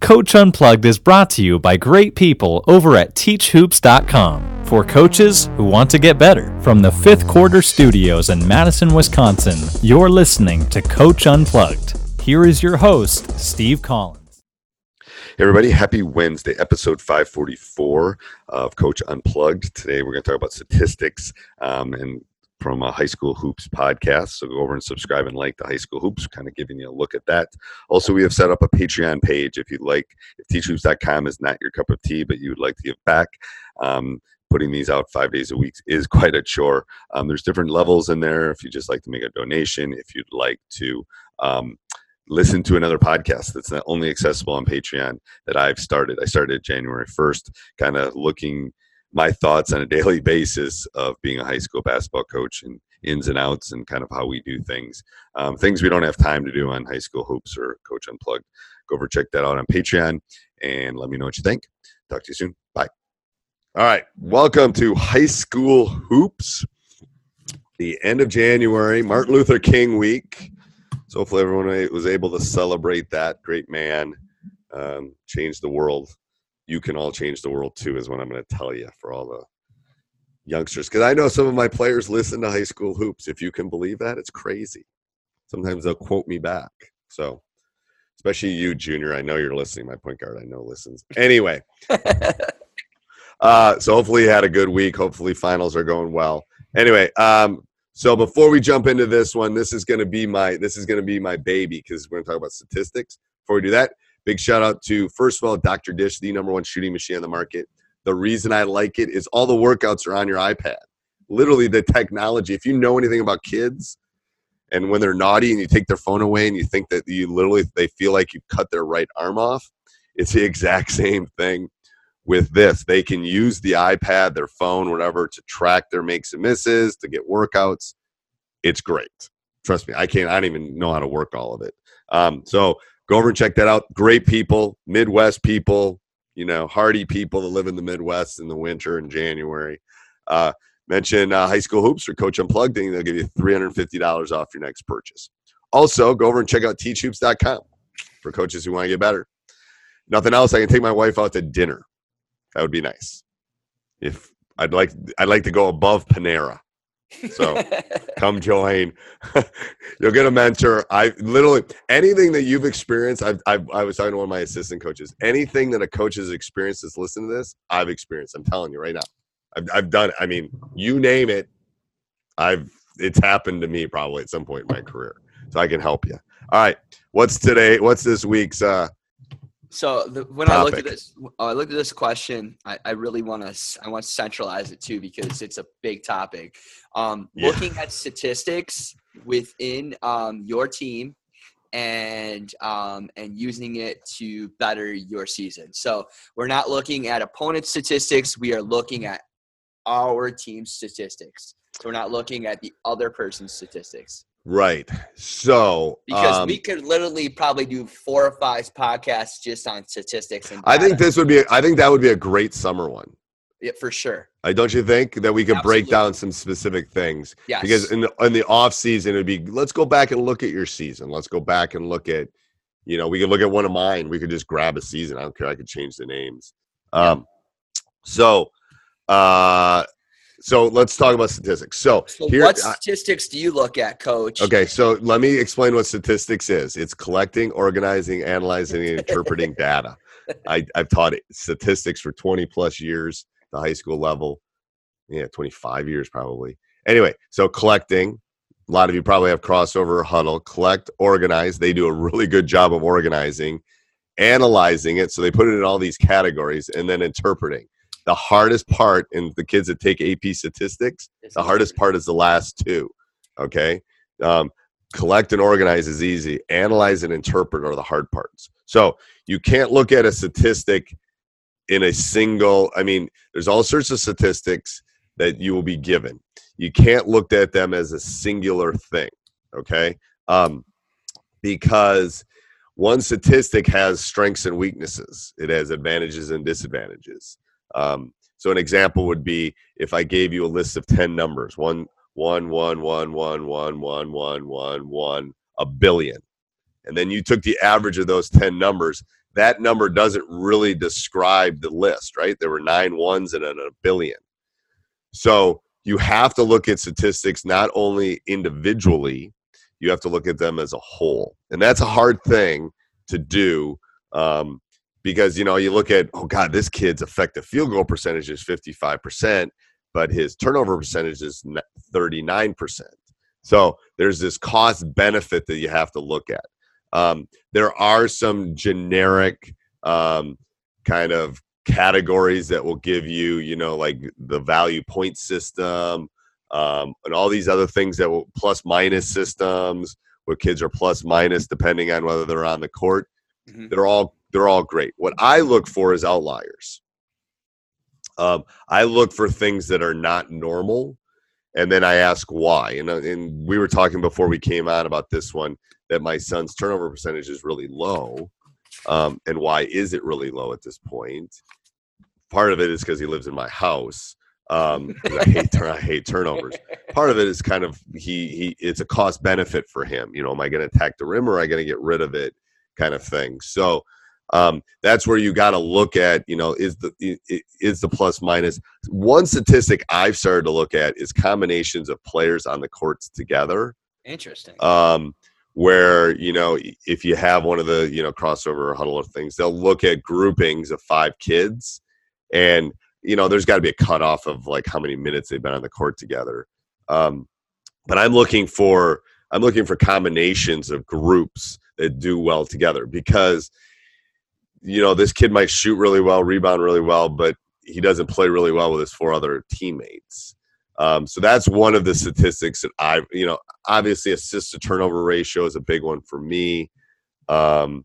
Coach Unplugged is brought to you by great people over at TeachHoops.com for coaches who want to get better. From the fifth quarter studios in Madison, Wisconsin, you're listening to Coach Unplugged. Here is your host, Steve Collins. Hey everybody, happy Wednesday, episode 544 of Coach Unplugged. Today we're going to talk about statistics um, and from a high school hoops podcast. So go over and subscribe and like the high school hoops kind of giving you a look at that. Also we have set up a patreon page if you'd like. If teachhoops.com is not your cup of tea but you would like to give back um, putting these out five days a week is quite a chore. Um, there's different levels in there. If you just like to make a donation if you'd like to um, listen to another podcast that's not only accessible on patreon that i've started. I started january 1st kind of looking my thoughts on a daily basis of being a high school basketball coach and ins and outs and kind of how we do things. Um, things we don't have time to do on high school hoops or Coach Unplugged. Go over check that out on Patreon and let me know what you think. Talk to you soon. Bye. All right. Welcome to High School Hoops. The end of January, Martin Luther King week. So hopefully everyone was able to celebrate that great man, um, changed the world you can all change the world too, is what I'm going to tell you for all the youngsters. Because I know some of my players listen to high school hoops. If you can believe that, it's crazy. Sometimes they'll quote me back. So, especially you, Junior. I know you're listening. My point guard, I know, listens. Anyway, uh, so hopefully you had a good week. Hopefully finals are going well. Anyway, um, so before we jump into this one, this is going to be my this is going to be my baby because we're going to talk about statistics. Before we do that, Big shout out to, first of all, Dr. Dish, the number one shooting machine on the market. The reason I like it is all the workouts are on your iPad. Literally, the technology. If you know anything about kids, and when they're naughty and you take their phone away and you think that you literally they feel like you cut their right arm off, it's the exact same thing with this. They can use the iPad, their phone, whatever, to track their makes and misses, to get workouts. It's great. Trust me, I can't. I don't even know how to work all of it. Um, so Go over and check that out. Great people, Midwest people, you know, hardy people that live in the Midwest in the winter in January. Uh, mention uh, High School Hoops or Coach Unplugged, and they'll give you $350 off your next purchase. Also, go over and check out teachhoops.com for coaches who want to get better. Nothing else, I can take my wife out to dinner. That would be nice. If I'd like, I'd like to go above Panera. So come join. You'll get a mentor. I literally anything that you've experienced. I've, I've, i was talking to one of my assistant coaches. Anything that a coach has experienced that's listening to this, I've experienced. I'm telling you right now. I've, I've done. It. I mean, you name it. I've it's happened to me probably at some point in my career, so I can help you. All right, what's today? What's this week's uh, so the, when Topic. I looked at this, I looked at this question. I, I really want to, I want to centralize it too because it's a big topic. Um, yeah. Looking at statistics within um, your team and um, and using it to better your season. So we're not looking at opponent statistics. We are looking at our team statistics. So we're not looking at the other person's statistics. Right. So because um, we could literally probably do four or five podcasts just on statistics. And I think this would be. I think that would be a great summer one. Yeah, for sure. I don't you think that we could Absolutely. break down some specific things? Yes. Because in the in the off season, it'd be let's go back and look at your season. Let's go back and look at, you know, we could look at one of mine. We could just grab a season. I don't care. I could change the names. Um, so, uh, so let's talk about statistics. So, so here, what statistics do you look at, Coach? Okay, so let me explain what statistics is. It's collecting, organizing, analyzing, and interpreting data. I, I've taught statistics for 20 plus years, the high school level. Yeah, 25 years probably. Anyway, so collecting. A lot of you probably have crossover Hudl, Collect, organize. They do a really good job of organizing, analyzing it. So they put it in all these categories, and then interpreting the hardest part in the kids that take AP statistics, the hardest part is the last two. Okay. Um, collect and organize is easy. Analyze and interpret are the hard parts. So you can't look at a statistic in a single, I mean, there's all sorts of statistics that you will be given. You can't look at them as a singular thing. Okay. Um, because one statistic has strengths and weaknesses, it has advantages and disadvantages. Um, so an example would be if I gave you a list of 10 numbers, one, one, one, one, one, one, one, one, one, one, a billion. And then you took the average of those 10 numbers. That number doesn't really describe the list, right? There were nine ones and a billion. So you have to look at statistics not only individually, you have to look at them as a whole. And that's a hard thing to do um, because you know you look at oh god this kid's effective field goal percentage is 55% but his turnover percentage is 39% so there's this cost benefit that you have to look at. Um, there are some generic um, kind of categories that will give you you know like the value point system um, and all these other things that will plus minus systems where kids are plus minus depending on whether they're on the court. Mm-hmm. they're all they're all great. What I look for is outliers. Um, I look for things that are not normal, and then I ask why. And, uh, and we were talking before we came on about this one that my son's turnover percentage is really low. Um, and why is it really low at this point? Part of it is because he lives in my house. Um, I hate I hate turnovers. Part of it is kind of he he it's a cost benefit for him. You know, am I going to attack the rim or am I going to get rid of it? Kind of thing. So um, that's where you got to look at you know is the is the plus minus. One statistic i've started to look at is combinations of players on the courts together. Interesting. Um, where you know if you have one of the you know crossover or Hudl or things they'll look at groupings of five kids and you know there's got to be a cutoff of like how many minutes they've been on the court together. Um, but i'm looking for i'm looking for combinations of groups that do well together because you know, this kid might shoot really well, rebound really well, but he doesn't play really well with his four other teammates. Um, so that's one of the statistics that I, you know, obviously assist to turnover ratio is a big one for me. Um,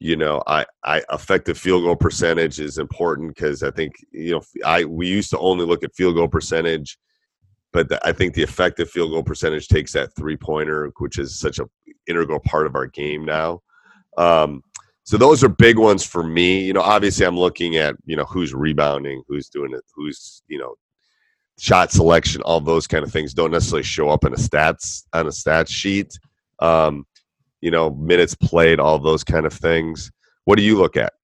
you know, I, I effective field goal percentage is important because I think you know I we used to only look at field goal percentage, but the, I think the effective field goal percentage takes that three pointer, which is such a integral part of our game now. Um, so those are big ones for me. You know, obviously I'm looking at, you know, who's rebounding, who's doing it, who's, you know, shot selection, all those kind of things don't necessarily show up in a stats on a stats sheet. Um, you know, minutes played, all those kind of things. What do you look at?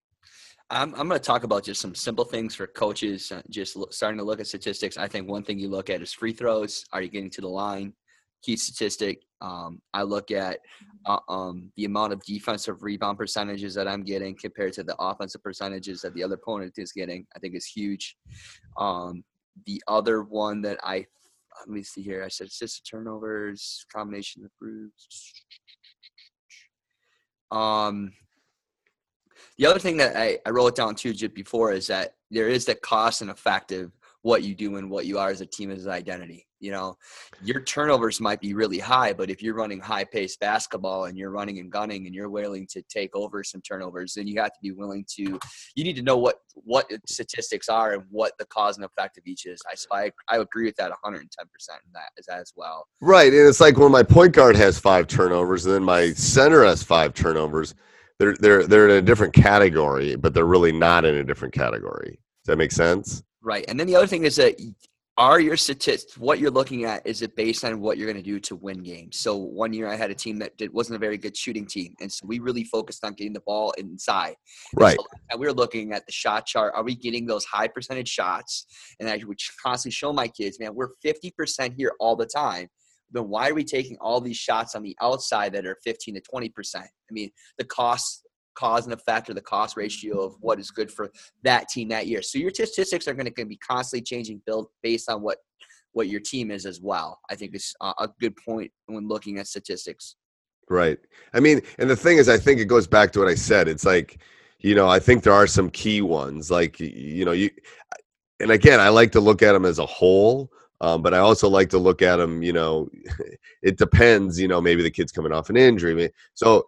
I'm, I'm going to talk about just some simple things for coaches, uh, just starting to look at statistics. I think one thing you look at is free throws. Are you getting to the line? Key statistic. Um, I look at uh, um, the amount of defensive rebound percentages that I'm getting compared to the offensive percentages that the other opponent is getting. I think is huge. Um, the other one that I let me see here. I said assist the turnovers, combination of groups. Um, the other thing that I, I wrote down to just before is that there is that cost and effective what you do and what you are as a team as an identity you know, your turnovers might be really high, but if you're running high paced basketball and you're running and gunning and you're willing to take over some turnovers, then you have to be willing to. You need to know what what statistics are and what the cause and effect of each is. I so I, I agree with that 110 percent in that as, as well. Right, and it's like when my point guard has five turnovers, and then my center has five turnovers. They're they're they're in a different category, but they're really not in a different category. Does that make sense? Right, and then the other thing is that are your statistics what you're looking at is it based on what you're going to do to win games? So one year i had a team that did, wasn't a very good shooting team and so we really focused on getting the ball inside. Right. and, so, and we were looking at the shot chart are we getting those high percentage shots? And i would constantly show my kids man we're 50% here all the time. Then why are we taking all these shots on the outside that are 15 to 20 percent? I mean the cost cause and effect or the cost ratio of what is good for that team that year. So your statistics are going to be constantly changing built based on what what your team is as well. I think is a good point when looking at statistics. Right. I mean, and the thing is, I think it goes back to what I said. It's like, you know, I think there are some key ones, like you know, you, and again, I like to look at them as a whole. Um, but I also like to look at them, you know, it depends, you know, maybe the kid's coming off an injury. So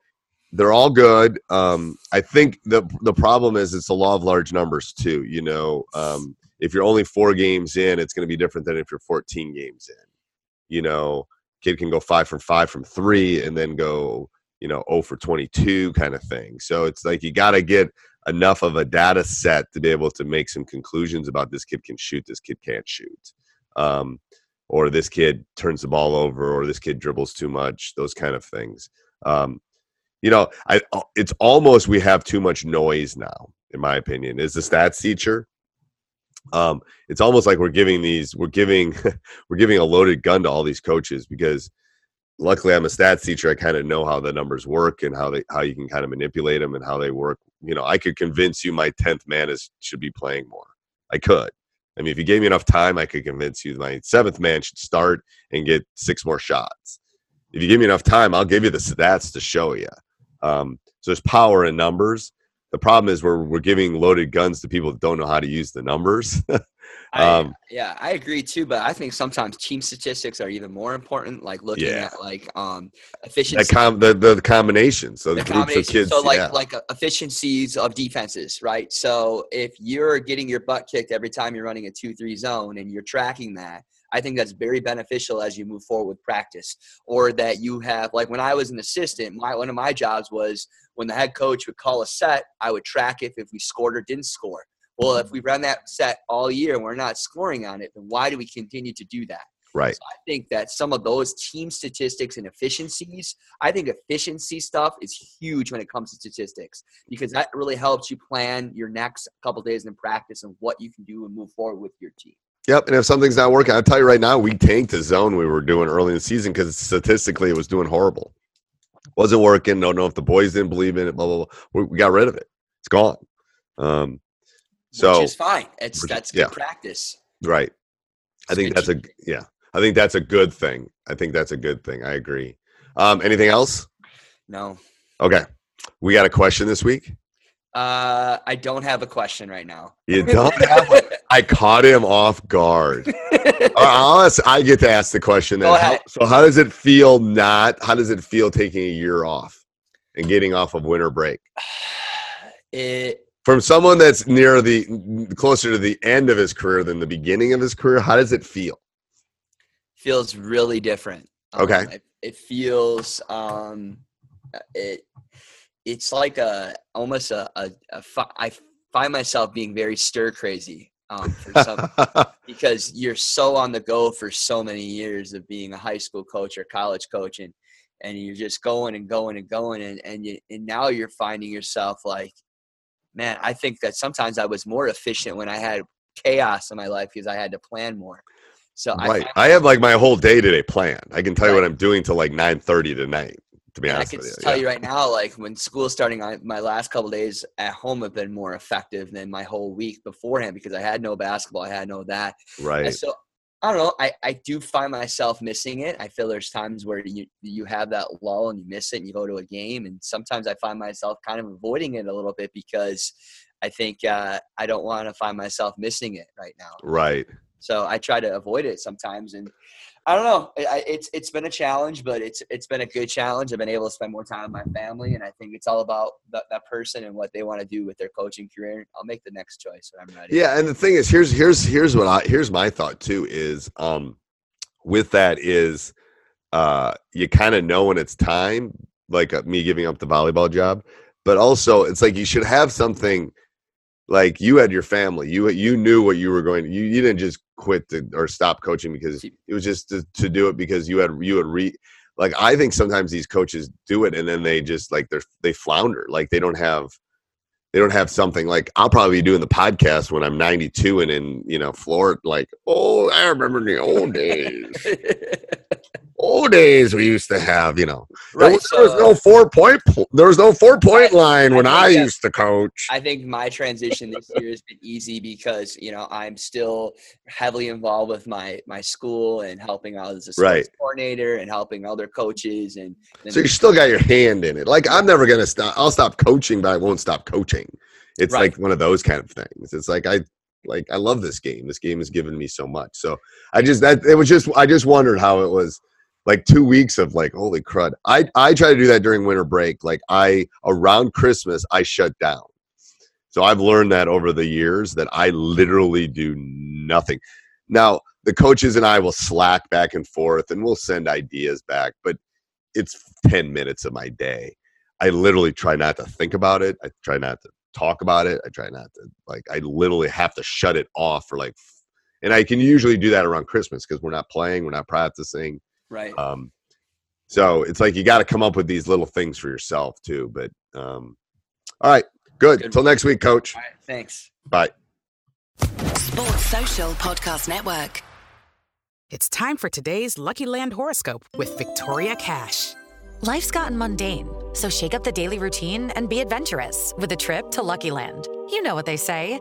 they're all good. Um, I think the the problem is it's the law of large numbers too. You know, um, if you're only four games in, it's going to be different than if you're 14 games in. You know, kid can go five from five from three and then go you know 0 for 22 kind of thing. So it's like you got to get enough of a data set to be able to make some conclusions about this kid can shoot, this kid can't shoot. Um, or this kid turns the ball over, or this kid dribbles too much, those kind of things. Um, you know, I uh, it's almost we have too much noise now, in my opinion. Is the stats teacher? Um, it's almost like we're giving these, we're giving, we're giving a loaded gun to all these coaches because luckily I'm a stats teacher. I kind of know how the numbers work and how they, how you can kind of manipulate them and how they work. You know, I could convince you my 10th man is, should be playing more. I could. I mean, if you gave me enough time, I could convince you my seventh man should start and get six more shots. If you give me enough time, I'll give you the stats to show you. Um, so there's power in numbers. The problem is we're we're giving loaded guns to people that don't know how to use the numbers. um, I, yeah, I agree too. But I think sometimes team statistics are even more important. Like looking yeah. at like um efficiency, com- the, the, the combination. So the, the of kids. So like yeah. like uh, efficiencies of defenses, right? So if you're getting your butt kicked every time you're running a two three zone and you're tracking that, I think that's very beneficial as you move forward with practice. Or that you have, like when I was an assistant, my one of my jobs was when the head coach would call a set, I would track if if we scored or didn't score. Well, if we run that set all year and we're not scoring on it, then why do we continue to do that? Right. So I think that some of those team statistics and efficiencies, I think efficiency stuff is huge when it comes to statistics because that really helps you plan your next couple days in practice and what you can do and move forward with your team. Yep, and if something's not working, I'll tell you right now, we tanked the zone we were doing early in the season because statistically it was doing horrible. Wasn't working. Don't know if the boys didn't believe in it. Blah blah blah. We, we got rid of it. It's gone. Um, so which is fine. It's that's good yeah. practice. Right. It's I think that's a yeah. I think that's a good thing. I think that's a good thing. I agree. Um, anything else? No. Okay. We got a question this week. Uh, I don't have a question right now. You don't have. I caught him off guard. Honest, I get to ask the question. Then. How, so, how does it feel? Not how does it feel taking a year off and getting off of winter break? It from someone that's near the closer to the end of his career than the beginning of his career. How does it feel? Feels really different. Okay. Um, it, it, feels. Um, it it's like a almost a, a, a I find myself being very stir crazy um, for some because you're so on the go for so many years of being a high school coach or college coach and and you're just going and going and going and and, you, and now you're finding yourself like man i think that sometimes i was more efficient when i had chaos in my life because i had to plan more so right. I, I, have like my whole day today planned. I can tell right. you what I'm doing till like 9:30 tonight to be honest I can tell yeah. you right now, like when school's starting, I, my last couple days at home have been more effective than my whole week beforehand because I had no basketball, I had no that. Right. And so I don't know. I, I do find myself missing it. I feel there's times where you you have that lull and you miss it and you go to a game and sometimes I find myself kind of avoiding it a little bit because I think uh, I don't want to find myself missing it right now. Right. So I try to avoid it sometimes, and I don't know. it's it's been a challenge, but it's it's been a good challenge. I've been able to spend more time with my family, and I think it's all about that, that person and what they want to do with their coaching career. I'll make the next choice when I'm ready. Yeah, and the thing is, here's here's here's what I here's my thought too is um with that is uh you kind of know when it's time, like uh, me giving up the volleyball job, but also it's like you should have something like you had your family you you knew what you were going to, you, you didn't just quit to, or stop coaching because it was just to, to do it because you had you had re like i think sometimes these coaches do it and then they just like they're they flounder like they don't have they don't have something like I'll probably be doing the podcast when I'm 92 and in you know Florida. Like, oh, I remember the old days. old days we used to have. You know, right, there, was, so, there was no four point. There was no four point line when I, I used to coach. I think my transition this year has been easy because you know I'm still heavily involved with my my school and helping out as a right. coordinator and helping other coaches and. So you still got your hand in it. Like I'm never gonna stop. I'll stop coaching, but I won't stop coaching. It's right. like one of those kind of things. It's like I like I love this game. This game has given me so much. So I just that it was just I just wondered how it was like two weeks of like holy crud. I I try to do that during winter break. Like I around Christmas I shut down. So I've learned that over the years that I literally do nothing. Now the coaches and I will slack back and forth and we'll send ideas back, but it's 10 minutes of my day. I literally try not to think about it. I try not to talk about it. I try not to like I literally have to shut it off for like and I can usually do that around Christmas because we're not playing, we're not practicing. Right. Um so it's like you got to come up with these little things for yourself too. But um all right, good. Until next week, coach. thanks. Bye. Sports Social Podcast Network. It's time for today's Lucky Land horoscope with Victoria Cash. Life's gotten mundane, so shake up the daily routine and be adventurous with a trip to Lucky Land. You know what they say